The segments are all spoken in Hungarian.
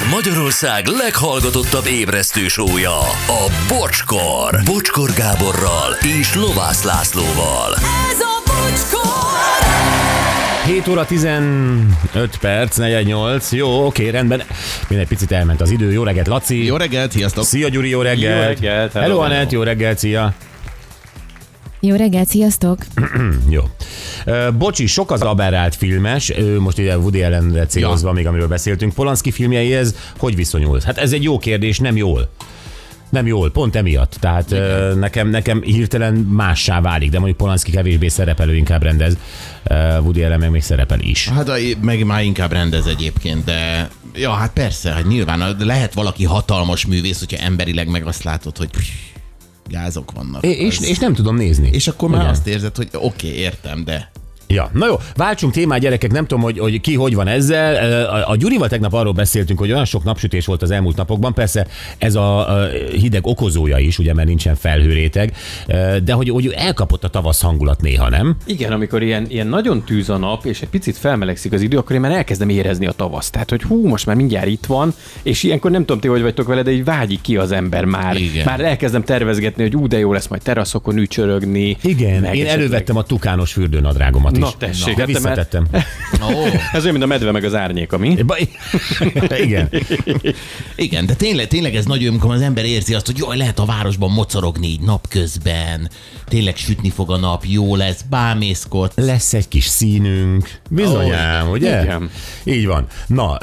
Ez Magyarország leghallgatottabb ébresztő sója, a Bocskor. Bocskor Gáborral és Lovász Lászlóval. Ez a bocskor! 7 óra 15 perc, 48. Jó, oké, rendben. Minden picit elment az idő. Jó reggelt, Laci. Jó reggelt, sziasztok! Szia, Gyuri, jó reggelt. Jó reggelt, hello, Hello, hello. Anett, jó reggelt, szia. Jó reggelt, sziasztok! Jó. Bocsi, sok az aberrált filmes, ő most ugye Woody Allenre célozva, ja. még amiről beszéltünk. Polanski filmjeihez hogy viszonyulsz? Hát ez egy jó kérdés, nem jól. Nem jól, pont emiatt. Tehát ö, nekem, nekem hirtelen mássá válik, de mondjuk Polanski kevésbé szerepelő, inkább rendez. Woody Allen meg még szerepel is. Hát a- meg már inkább rendez egyébként, de ja, hát persze, hát nyilván lehet valaki hatalmas művész, hogyha emberileg meg azt látod, hogy gázok vannak. És, és, Az- és nem tudom nézni. és akkor már Ugye? azt érzed, hogy oké, okay, értem, de Ja, na jó, váltsunk témát, gyerekek, nem tudom, hogy, hogy ki hogy van ezzel. A, Gyurival tegnap arról beszéltünk, hogy olyan sok napsütés volt az elmúlt napokban, persze ez a, hideg okozója is, ugye, mert nincsen felhőréteg, de hogy, hogy elkapott a tavasz hangulat néha, nem? Igen, amikor ilyen, ilyen nagyon tűz a nap, és egy picit felmelegszik az idő, akkor én már elkezdem érezni a tavaszt. Tehát, hogy hú, most már mindjárt itt van, és ilyenkor nem tudom ti, hogy vagytok vele, de így vágyik ki az ember már. Igen. Már elkezdem tervezgetni, hogy ú, de jó lesz majd teraszokon ücsörögni. Igen, én esetleg- elővettem a tukános fürdőnadrágomat is. Na, tessék, Na, hát visszatettem. Ó, Ez olyan, mint a medve meg az árnyék, ami. Igen. igen, de tényleg, tényleg ez nagyon, amikor az ember érzi azt, hogy jaj, lehet a városban mocorogni így napközben, tényleg sütni fog a nap, jó lesz, bámészkodsz. Lesz egy kis színünk. Bizonyám, Ó, ugye? igen. Így van. Na,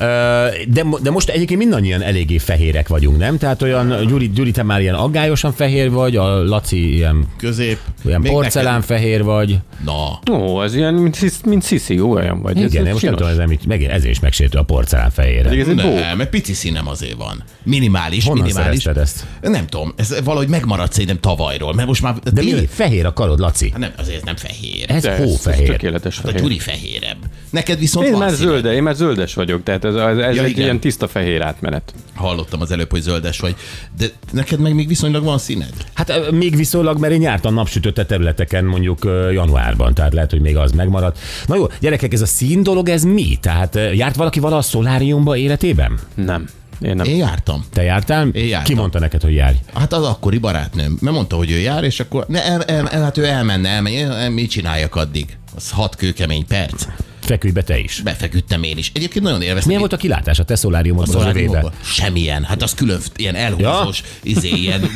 de, de most egyébként mindannyian eléggé fehérek vagyunk, nem? Tehát olyan, Gyuri, Gyuri te már ilyen aggályosan fehér vagy, a Laci ilyen, Közép. ilyen Még porcelánfehér vagy. Na, Ó, ez ilyen, mint, mint Sisi, olyan vagy. Igen, én most nem tudom, ez nem, meg, ezért is megsértő a porcelánfehérre. Ez egy nem, mert pici színem azért van. Minimális, Honnan minimális. szerezted ezt? Nem tudom, ez valahogy megmaradt szerintem tavalyról, mert most már... De mi? Fehér a karod, Laci. Hát nem, azért nem fehér. Ez De ez, ez hófehér. tökéletes Hát a fehér. Gyuri fehérebb. Neked viszont Én van már színed. zölde, én már zöldes vagyok, tehát ez, ez, ez Ja, egy igen. ilyen tiszta fehér átmenet. Hallottam az előbb, hogy zöldes vagy. De neked meg még viszonylag van színed? Hát még viszonylag, mert én jártam napsütötte területeken mondjuk januárban, tehát lehet, hogy még az megmaradt. Na jó, gyerekek, ez a szín dolog, ez mi? Tehát járt valaki vala a szoláriumba életében? Nem. Én nem. Én jártam. Te jártál? Én jártam. Ki mondta neked, hogy járj? Hát az akkori barátnőm. Mert mondta, hogy ő jár, és akkor ne, el, el, el, hát ő elmenne, elmenne, mit csináljak addig? Az hat kőkemény perc. Feküdj be te is. Befeküdtem én is. Egyébként nagyon élveztem. Milyen volt a kilátás a te szoláriumodban a? Semmilyen. Hát az külön ilyen elhúzós, ja? izé, ilyen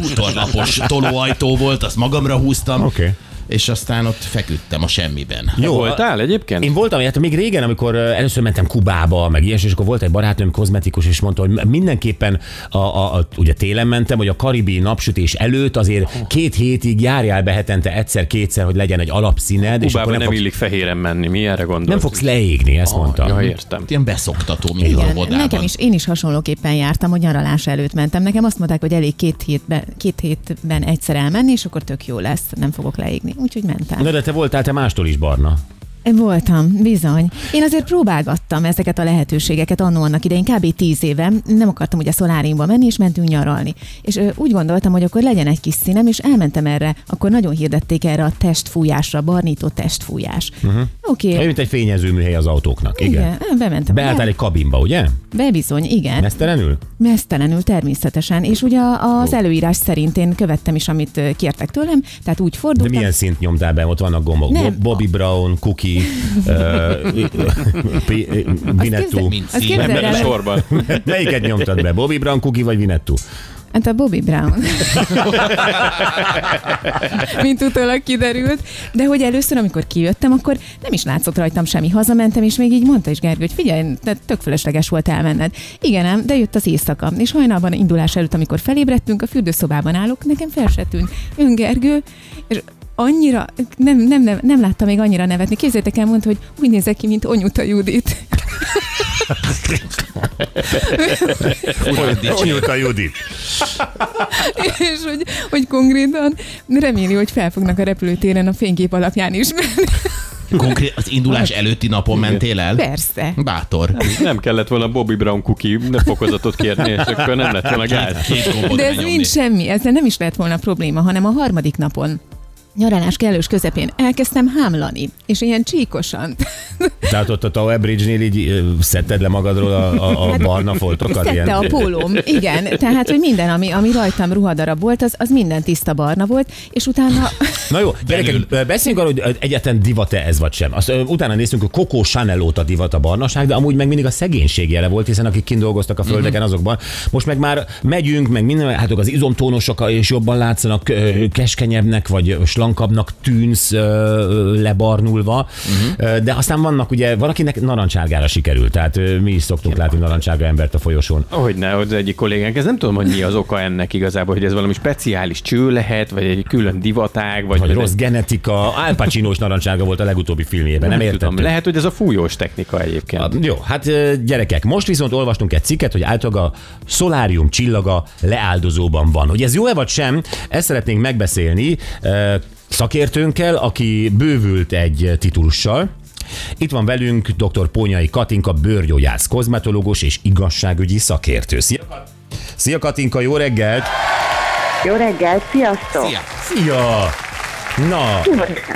bútorlapos tolóajtó volt, azt magamra húztam. Oké. És aztán ott feküdtem a semmiben. Jó, Voltál egyébként? Én voltam, hát még régen, amikor először mentem Kubába, meg ilyesmi, és akkor volt egy barátnőm kozmetikus, és mondta, hogy mindenképpen a, a, a, ugye télen mentem, hogy a karibi napsütés előtt azért két hétig járjál be hetente egyszer-kétszer, hogy legyen egy alapszíned, és akkor nem, nem, fogsz, illik fehéren menni, mi erre gondolsz? nem fogsz leégni, ezt mondtam. Ja, értem. Ilyen beszoktató, mint a Igen, óvodában. nekem is, én is hasonlóképpen jártam, hogy nyaralás előtt mentem. Nekem azt mondták, hogy elég két hétben, két hétben egyszer elmenni, és akkor tök jó lesz, nem fogok leégni. Úgyhogy mentem. Na de te voltál te mástól is barna. Voltam, bizony. Én azért próbálgattam ezeket a lehetőségeket annó annak idején, kb. tíz éve. Nem akartam ugye szoláriumba menni, és mentünk nyaralni. És ö, úgy gondoltam, hogy akkor legyen egy kis színem, és elmentem erre. Akkor nagyon hirdették erre a testfújásra, barnító testfújás. Uh-huh. Oké. Olyan, mint egy fényező műhely az autóknak. Igen. Igen, bementem. Beálltál Be, egy kabinba, ugye? be bizony, igen. Mesztelenül? Mesztelenül természetesen, és ugye az előírás szerint én követtem is, amit kértek tőlem, tehát úgy De fordultam. milyen szint nyomtál be? Ott vannak gombok. Nem. Bo- Bobby Brown, Cookie, uh, Vinettu. Mint Azt képzeld el, sorban. Melyiket nyomtad be? Bobby Brown, Cookie vagy Vinettu? Hát a Bobby Brown. Mint utólag kiderült. De hogy először, amikor kijöttem, akkor nem is látszott rajtam semmi. Hazamentem, és még így mondta is Gergő, hogy figyelj, te tök fölösleges volt elmenned. Igen, ám, de jött az éjszaka. És hajnalban indulás előtt, amikor felébredtünk, a fürdőszobában állok, nekem fel se tűnt. Ön Gergő, és annyira, nem, nem, nem, nem láttam még annyira nevetni. Képzeljétek el, mondta, hogy úgy nézek ki, mint Onyuta Judit. Onyuta Judit. és hogy, hogy konkrétan reméli, hogy felfognak a repülőtéren a fénykép alapján ismerni. Konkrét, az indulás előtti napon mentél el? Persze. Bátor. Nem kellett volna Bobby Brown cookie ne fokozatot kérni, és akkor nem lett volna gáz. De ez nincs semmi, ezzel nem is lett volna probléma, hanem a harmadik napon. Nyaralás kellős közepén elkezdtem hámlani, és ilyen csíkosan. Tehát ott a Tower Bridge-nél így szedted le magadról a, a, a barna foltokat? Szedte ilyen- a pólóm, igen. Tehát, hogy minden, ami, ami rajtam ruhadarab volt, az, az minden tiszta barna volt, és utána Na jó, gyerekek, beszéljünk arról, hogy egyetlen divat-e ez vagy sem. Azt utána néztünk, hogy Coco Chanel óta divat a barnaság, de amúgy meg mindig a szegénység jele volt, hiszen akik kint dolgoztak a földeken, azokban. Most meg már megyünk, meg minden, hát az izomtónosok is jobban látszanak, keskenyebbnek vagy slankabbnak tűnsz lebarnulva, Ö, de aztán vannak ugye, valakinek narancsárgára sikerült, tehát mi is szoktunk látni narancsárga embert a folyosón. Hogyne, hogy az egyik kollégánk, ez nem tudom, hogy mi az oka ennek igazából, hogy ez valami speciális cső lehet, vagy egy külön divatág, vagy, Vagy rossz genetika, Al Pacino-s narancsárga volt a legutóbbi filmjében, nem, nem értettem. Lehet, hogy ez a fújós technika egyébként. Ah, Jó, hát gyerekek, most viszont olvastunk egy cikket, hogy általában a szolárium csillaga leáldozóban van. Hogy ez jó-e vagy sem, ezt szeretnénk megbeszélni szakértőnkkel, aki bővült egy titulussal. Itt van velünk dr. Pónyai Katinka, bőrgyógyász, kozmetológus és igazságügyi szakértő. Szia, Kat- Szia Katinka, jó reggelt! Jó reggelt, sziasztok! Szia! Szia! Na,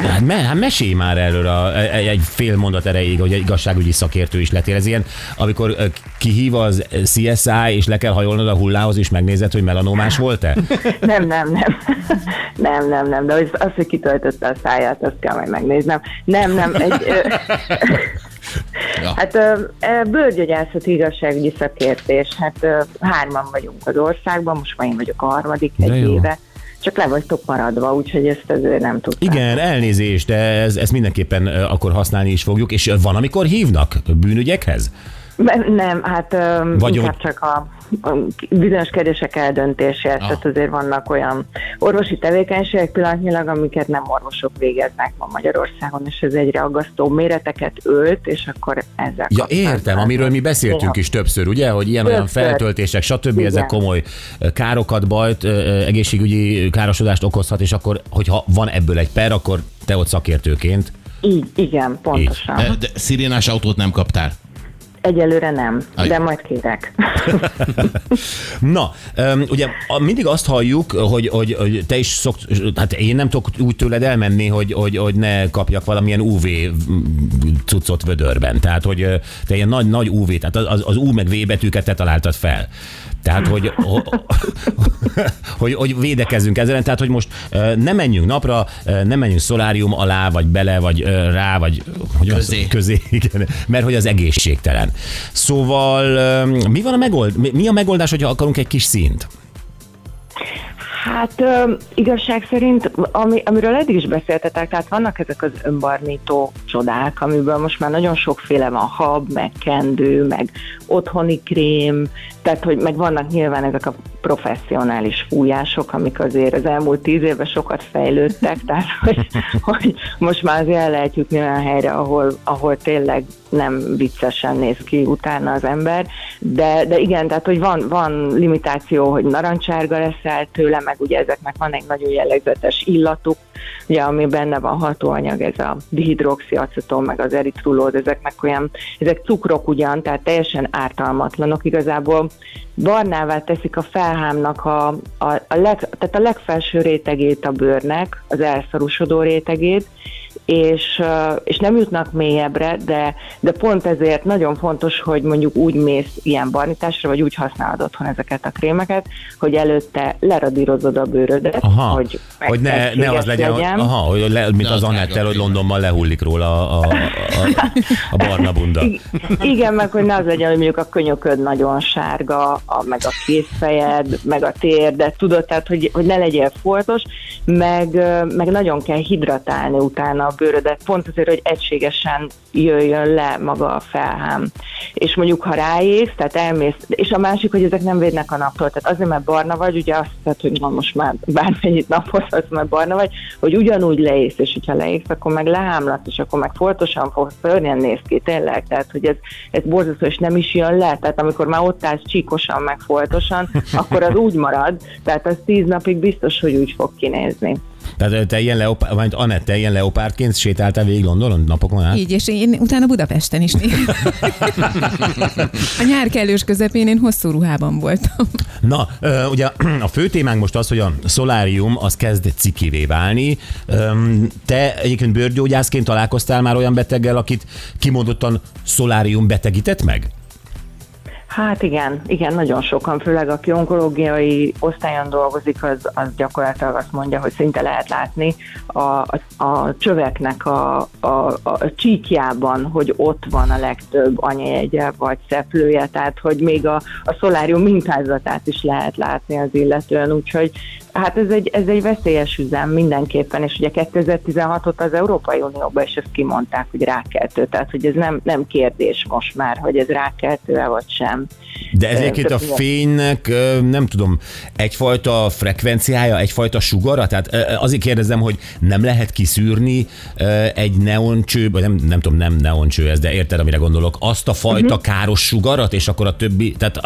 hát, me, hát mesélj már erről a, egy, egy fél mondat erejéig, hogy egy igazságügyi szakértő is lettél. Ez ilyen, amikor kihív az CSI, és le kell hajolnod a hullához, és megnézed, hogy melanomás volt-e? Nem, nem, nem. Nem, nem, nem, de az, az, hogy kitöltötte a száját, azt kell majd megnéznem. Nem, nem, egy... ö, Ja. Hát ö, bőrgyógyászati igazságügyi szakértés, hát hárman vagyunk az országban, most már én vagyok a harmadik De egy jó. éve. Csak le vagytok maradva, úgyhogy ezt azért nem tudtam. Igen, elnézést, de ez, ezt mindenképpen akkor használni is fogjuk. És van, amikor hívnak bűnügyekhez? Nem, hát Vagy inkább úgy- csak a bizonyos kérdések eldöntéséhez, Ah. tehát azért vannak olyan orvosi tevékenységek pillanatnyilag, amiket nem orvosok végeznek ma Magyarországon, és ez egyre aggasztó méreteket ölt, és akkor ezzel Ja, értem, amiről mi beszéltünk Ja. is többször, ugye, hogy ilyen-olyan feltöltések, stb. Igen. ezek komoly károkat, bajt, egészségügyi károsodást okozhat, és akkor, hogyha van ebből egy per, akkor te ott szakértőként Így, igen, pontosan. De, de szirénás autót nem kaptál. Egyelőre nem, Aj. de majd kérek. Na, ugye mindig azt halljuk, hogy, hogy, hogy te is szokt, hát én nem tudok úgy tőled elmenni, hogy, hogy, hogy ne kapjak valamilyen UV cuccot vödörben. Tehát, hogy te ilyen nagy, nagy UV, tehát az, az U meg V betűket te találtad fel. Tehát, hogy, hogy, hogy védekezzünk ezzel, tehát, hogy most ne menjünk napra, ne menjünk szolárium alá, vagy bele, vagy rá, vagy hogy Közé. szó? közé, igen, mert hogy az egészségtelen. Szóval mi van a megold, mi- mi a megoldás, hogyha akarunk egy kis színt? Hát igazság szerint, ami, amiről eddig is beszéltetek, tehát vannak ezek az önbarnító csodák, amiből most már nagyon sokféle van, hab, meg kendő, meg otthoni krém, tehát hogy meg vannak nyilván ezek a professzionális fújások, amik azért az elmúlt tíz évben sokat fejlődtek, tehát hogy, hogy most már azért el lehet jutni olyan helyre, ahol, ahol tényleg nem viccesen néz ki utána az ember, de, de igen, tehát hogy van, van limitáció, hogy narancsárga leszel tőle, meg ugye ezeknek van egy nagyon jellegzetes illatuk, ugye ami benne van hatóanyag, ez a dihidroxiaceton, meg az eritrulóz, ezeknek olyan, ezek cukrok ugyan, tehát teljesen ártalmatlanok igazából, barnává teszik a felhámnak a, a, a, leg, tehát a legfelső rétegét a bőrnek, az elszarusodó rétegét, és, és nem jutnak mélyebbre, de, de pont ezért nagyon fontos, hogy mondjuk úgy mész ilyen barnításra, vagy úgy használod otthon ezeket a krémeket, hogy előtte leradírozod a bőrödet, Aha, hogy, hogy ne, ne az legyen, hogy, aha, hogy le, mint Ne az az hogy. Londonban lehullik róla a, a, a, a barna bunda. Igen, meg hogy ne az legyen, hogy mondjuk a könyököd nagyon sárga, a, meg a kézfejed, meg a térdet, tudod, tehát hogy, hogy ne legyél foltos, meg, meg nagyon kell hidratálni utána a bőrödet, pont azért, hogy egységesen jöjjön le maga a felhám. És mondjuk, ha ráész, tehát elmész, és a másik, hogy ezek nem védnek a naptól, tehát azért, mert barna vagy, ugye azt tehát, hogy na most már bármennyit napozhatsz, mert barna vagy, hogy ugyanúgy leész, és hogyha leész, akkor meg lehámlat, és akkor meg foltosan fogsz, szörnyen néz ki, tényleg, tehát, hogy ez, ez borzasztó, és nem is jön le, tehát amikor már ott állsz csíkosan, meg foltosan, akkor az úgy marad, tehát az tíz napig biztos, hogy úgy fog kinézni. Tehát te ilyen leopár, vagy Anett, te ilyen leopárként sétáltál végig Londonon napokon át? Így, és én utána Budapesten is. A nyár kellős közepén én hosszú ruhában voltam. Na, ugye a fő témánk most az, hogy a szolárium az kezd cikivé válni. Te egyébként bőrgyógyászként találkoztál már olyan beteggel, akit kimondottan szolárium betegített meg? Hát igen, igen, nagyon sokan, főleg aki onkológiai osztályon dolgozik, az, az gyakorlatilag azt mondja, hogy szinte lehet látni a, a, a csöveknek a, a, a csíkjában, hogy ott van a legtöbb anyajegye vagy szeplője, tehát hogy még a, a szolárium mintázatát is lehet látni az illetően, úgyhogy Hát ez egy, ez egy veszélyes üzem mindenképpen, és ugye 2016-ot az Európai Unióban is ezt kimondták, hogy rákeltő, tehát hogy ez nem, nem kérdés most már, hogy ez rákeltő-e vagy sem. De ez egyébként a fénynek, nem tudom, egyfajta frekvenciája, egyfajta sugara? Tehát azért kérdezem, hogy nem lehet kiszűrni egy neoncső, vagy nem, nem tudom, nem neoncső ez, de érted, amire gondolok, azt a fajta uh-huh. káros sugarat, és akkor a többi, tehát,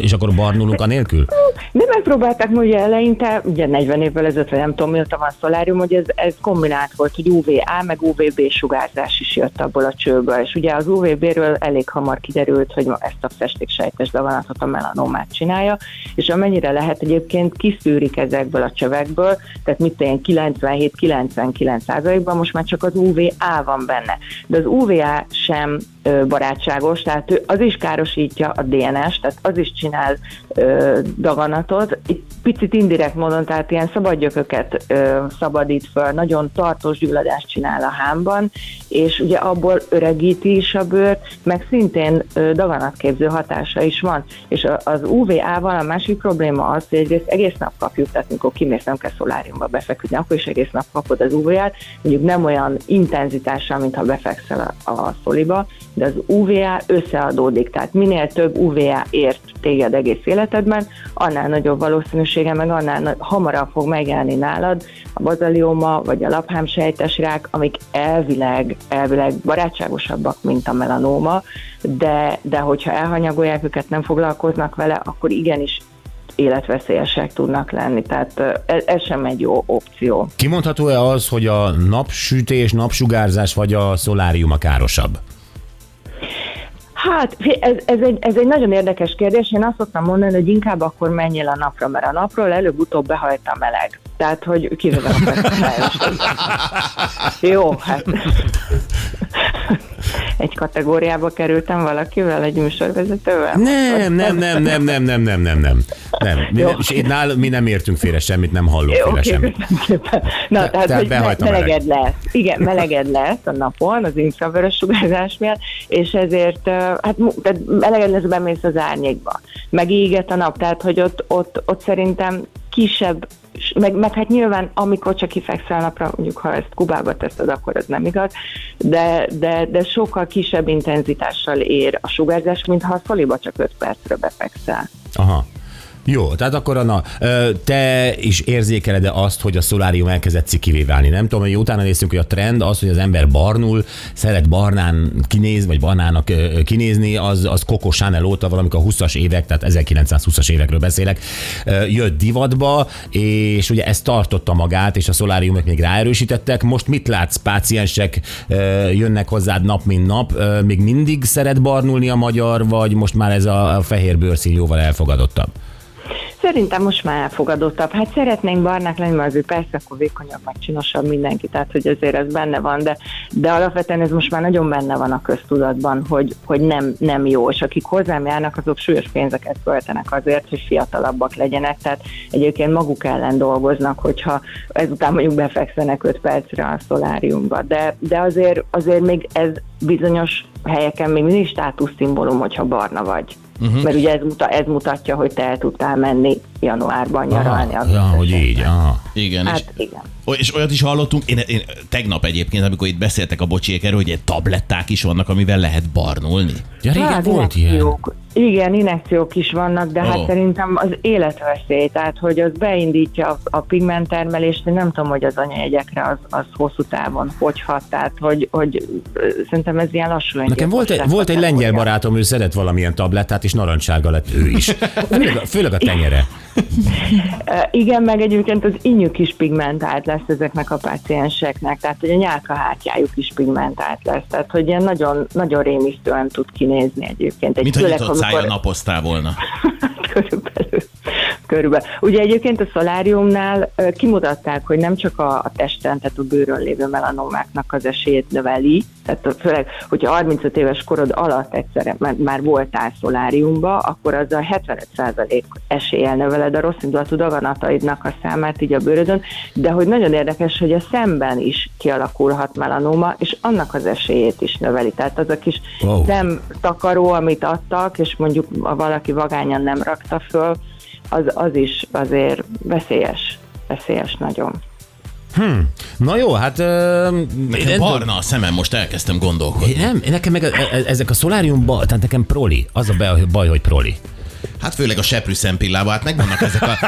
és akkor barnulunk anélkül? De megpróbálták ugye eleinte, ugye 40 évvel ezelőtt, vagy nem tudom mióta van szolárium, hogy ez, ez kombinált volt, hogy UVA meg UVB sugárzás is jött abból a csőből, és ugye az UVB-ről elég hamar kiderült, hogy ezt a festéksejtes daganatot a melanomát csinálja, és amennyire lehet egyébként kiszűrik ezekből a csövekből, tehát mit én 97-99 ban most már csak az UVA van benne. De az UVA sem barátságos, tehát ő- az is károsítja a DNS, tehát az is csinál ö, daganatot. Egy picit indirekt módon, tehát ilyen szabadgyököket ö, szabadít föl, nagyon tartós gyulladást csinál a hámban, és ugye abból öregíti is a bőrt, meg szintén ö, daganatképző hatása is van. És a- az UVA-val a másik probléma az, hogy egyrészt egész nap kapjuk, tehát mikor kimész, nem kell szoláriumba befeküdni, akkor is egész nap kapod az UVA-t, mondjuk nem olyan intenzitással, mint ha befekszel a, a szoliba, de az UVA összeadódik, tehát minél több UVA ért téged egész életedben, annál nagyobb valószínűsége, meg annál hamarabb fog megjelenni nálad a bazalioma vagy a laphámsejtesrák, amik elvileg, elvileg barátságosabbak, mint a melanóma, de, de hogyha elhanyagolják őket, nem foglalkoznak vele, akkor igenis életveszélyesek tudnak lenni, tehát ez, ez sem egy jó opció. Kimondható-e az, hogy a napsütés, napsugárzás vagy a szolárium a károsabb? Hát ez, ez, egy, ez egy nagyon érdekes kérdés. Én azt szoktam mondani, hogy inkább akkor menjél a napra, mert a napról előbb-utóbb behajt a meleg. Tehát, hogy percet. Jó, hát egy kategóriába kerültem valakivel, egy műsorvezetővel. Nem, nem, nem, nem, nem, nem, nem, nem, nem. Nem, mi, nem, és nál, mi nem értünk félre semmit, nem hallunk Jó, félre semmit. Na, Te- tehát, tehát hogy behajt a me- meleg. meleged lesz. Igen, meleged lesz a napon az infravörös sugárzás miatt, és ezért, hát tehát meleged lesz, bemész az árnyékba. Megíget a nap, tehát, hogy ott, ott, ott szerintem kisebb meg, meg hát nyilván, amikor csak kifekszel napra, mondjuk ha ezt Kubába teszed, akkor ez nem igaz, de, de, de sokkal kisebb intenzitással ér a sugárzás, mint ha a szoliba csak 5 percre befekszel. Aha. Jó, tehát akkor Anna, te is érzékeled-e azt, hogy a szolárium elkezdett cikivé válni? Nem tudom, hogy utána néztünk, hogy a trend az, hogy az ember barnul, szeret barnán kinéz, vagy barnának kinézni, az, az Coco Chanel óta valamikor a 20-as évek, tehát 1920-as évekről beszélek, jött divatba, és ugye ez tartotta magát, és a szoláriumok még ráerősítettek. Most mit látsz? Páciensek jönnek hozzád nap, mint nap. Még mindig szeret barnulni a magyar, vagy most már ez a fehér bőrszín jóval elfogadottabb? Szerintem most már elfogadottabb. Hát szeretnénk barnák lenni, mert azért persze akkor vékonyabb, meg csinosabb mindenki, tehát hogy azért ez benne van, de, de alapvetően ez most már nagyon benne van a köztudatban, hogy, hogy nem, nem jó, és akik hozzám járnak, azok súlyos pénzeket költenek azért, hogy fiatalabbak legyenek, tehát egyébként maguk ellen dolgoznak, hogyha ezután mondjuk befekszenek 5 percre a szoláriumba, de, de azért, azért még ez bizonyos helyeken még mindig státuszszimbólum, hogyha barna vagy. Uh-huh. Mert ugye ez, muta, ez mutatja, hogy te el tudtál menni januárban nyaralni. az ja, hogy így, aha. Igen, és, Hát igen. Ó, és olyat is hallottunk, én, én tegnap egyébként, amikor itt beszéltek a bocsiék erről, hogy ilyen tabletták is vannak, amivel lehet barnulni. Ja, régen Hát, volt ilyen. Igen, inekciók is vannak, de Ó. hát szerintem az életveszély, tehát hogy az beindítja a, a pigmenttermelést, de nem tudom, hogy az anyajegyekre az, az hosszú távon hogy hat, tehát hogy, hogy szerintem ez ilyen lassú Nekem volt egy, volt egy lengyel barátom, ő szeret valamilyen tablettát, és narancssárga lett ő is. Főleg, a- főleg a tenyere. Igen, meg egyébként az innyük is pigmentált lesz ezeknek a pácienseknek, tehát hogy a nyálkahártyájuk is pigmentált lesz, tehát hogy ilyen nagyon, nagyon rémisztően tud kinézni egyébként. Egy Mint hogy főleg, nyitott szája amikor- napoztál volna. körülbelül. Ugye egyébként a szoláriumnál kimutatták, hogy nem csak a, a testen, tehát a bőrön lévő melanómáknak az esélyét növeli, tehát főleg, hogyha 35 éves korod alatt egyszer már, voltál szoláriumba, akkor az a 75% eséllyel növeled a rossz indulatú daganataidnak a számát így a bőrödön, de hogy nagyon érdekes, hogy a szemben is kialakulhat melanóma, és annak az esélyét is növeli. Tehát az a kis Wow. wow. nem takaró, amit adtak, és mondjuk valaki vagányan nem rakta föl, az, az is azért veszélyes. Veszélyes nagyon. Na jó, hát... Ö, Nekem barna a szemem, most elkezdtem gondolkodni. nem, nekem meg e- e- ezek a szoláriumban, tehát nekem proli. Az a baj hogy proli. Hát főleg a seprű szempillával, hát megvannak ezek a...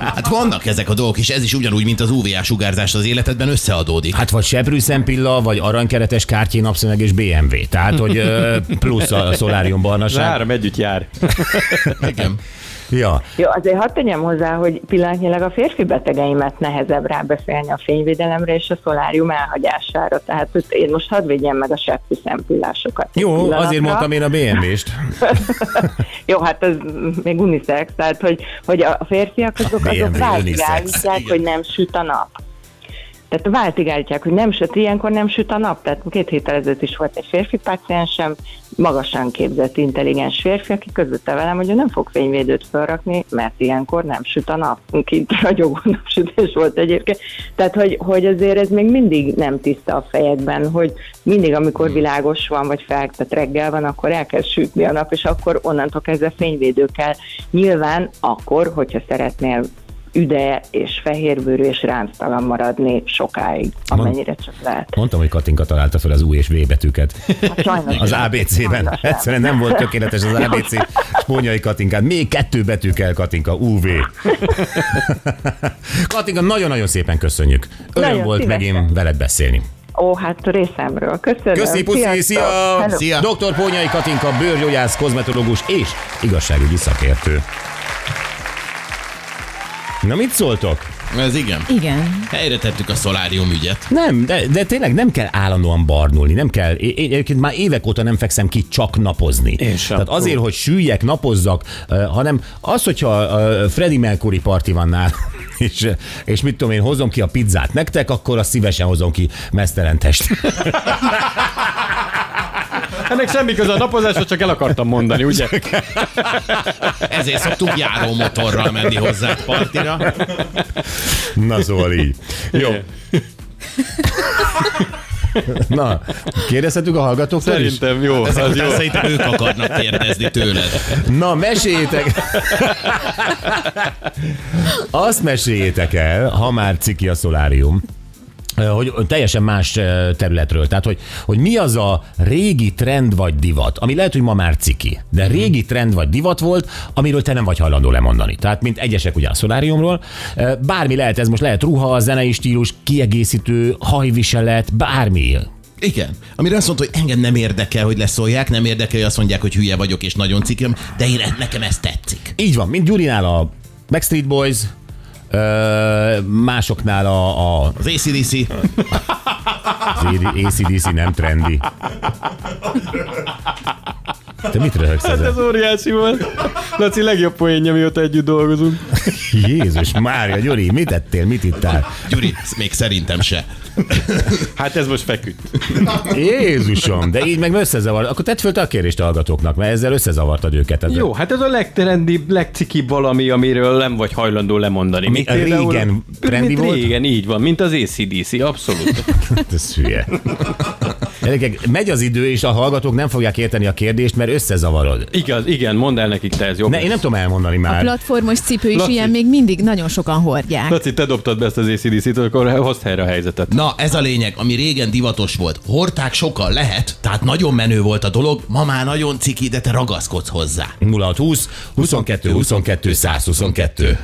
Hát vannak ezek a dolgok, és ez is ugyanúgy, mint az UVA sugárzás az életedben összeadódik. Hát vagy seprű szempilla, vagy aranykeretes kártyi napszemeg és BMW. Tehát, hogy plusz a szolárium barnaság. áram együtt jár. Igen. Ja. Jó, azért hadd tegyem hozzá, hogy pillanatnyilag a férfi betegeimet nehezebb rábeszélni a fényvédelemre és a szolárium elhagyására. Tehát hogy én most hadd védjem meg a seppű szempillásokat. Jó, azért mondtam én a BMW-st. Jó, hát ez még unisex, tehát hogy, hogy a férfiak azok, BMW azok igen. hogy nem süt a nap. Tehát váltig állítják, hogy nem süt, ilyenkor nem süt a nap. Tehát két héttel ezelőtt is volt egy férfi páciensem, magasan képzett, intelligens férfi, aki közölte velem, hogy ő nem fog fényvédőt felrakni, mert ilyenkor nem süt a nap. Kint ragyogó napsütés volt egyébként. Tehát, hogy, hogy azért ez még mindig nem tiszta a fejekben, hogy mindig, amikor világos van, vagy fel, tehát reggel van, akkor el kell sütni a nap, és akkor onnantól kezdve fényvédő kell. Nyilván akkor, hogyha szeretnél üde és fehérbőrű és ránctalan maradni sokáig, amennyire csak lehet. Mondtam, hogy Katinka találta fel az U és V betűket. Hát sajnos Az nem. ABC-ben. Egyszerűen nem volt tökéletes az ABC spónyai Katinkát. Még kettő betű kell, Katinka. UV. Katinka, nagyon-nagyon szépen köszönjük. Öröm Nagyon volt szívesen. megint veled beszélni. Ó, hát részemről. Köszönöm. Köszi, puszi, Sziasztok. szia! Hello. Szia! Dr. Pónyai Katinka, bőrgyógyász, kozmetológus és igazságügyi szakértő. Na mit szóltok? Ez igen. Igen. Helyre tettük a szolárium ügyet. Nem, de, de tényleg nem kell állandóan barnulni, nem kell. Én, én egyébként már évek óta nem fekszem ki csak napozni. Én sem. Tehát azért, hogy süljek, napozzak, uh, hanem az, hogyha uh, Freddie Mercury parti van nálam, és, és mit tudom én, hozom ki a pizzát nektek, akkor azt szívesen hozom ki mesztelen test. Ennek semmi köze a napozáshoz, csak el akartam mondani, ugye? Ezért szoktunk járó motorral menni hozzá partira. Na szóval így. Jó. Na, kérdezhetünk a hallgatóktól is? Szerintem jó. Ezek Az jó. szerintem ők akarnak kérdezni tőled. Na, meséljétek! Azt meséljétek el, ha már ciki a szolárium, hogy teljesen más területről. Tehát, hogy, hogy mi az a régi trend vagy divat, ami lehet, hogy ma már ciki, de régi trend vagy divat volt, amiről te nem vagy hajlandó lemondani. Tehát, mint egyesek ugye a szoláriumról, bármi lehet, ez most lehet ruha, zenei stílus, kiegészítő, hajviselet, bármi. Igen. Amire azt mondta, hogy engem nem érdekel, hogy leszólják, nem érdekel, hogy azt mondják, hogy hülye vagyok és nagyon cikim, de én, nekem ez tetszik. Így van, mint Gyurinál a Backstreet Boys, ö, másoknál a, a Az ACDC, Az ACDC nem trendi. Te mit röhögsz Hát ez ezen? óriási volt. Laci legjobb poénja, mióta együtt dolgozunk. Jézus Mária, Gyuri, mit tettél, mit ittál? Gyuri, még szerintem se. Hát ez most feküdt. Jézusom, de így meg összezavar. Akkor tedd föl te a kérdést a hallgatóknak, mert ezzel összezavartad őket. Ezzel. Jó, hát ez a legtrendibb, legcikibb valami, amiről nem vagy hajlandó lemondani. Ami Mint például- régen trendi mint volt? Régen, így van, mint az ACDC, abszolút. Ez hülye. Gyerekek, megy az idő, és a hallgatók nem fogják érteni a kérdést, mert összezavarod. Igaz, igen, mondd el nekik te, ez jobb. Ne, én nem tudom elmondani A már. platformos cipő is Laci. ilyen még mindig nagyon sokan hordják. Laci, te dobtad be ezt az ACDC-t, akkor hozd helyre a helyzetet. Na, ez a lényeg, ami régen divatos volt. Hordták sokan lehet, tehát nagyon menő volt a dolog, ma már nagyon ciki, de te ragaszkodsz hozzá. 0620 22 22 122.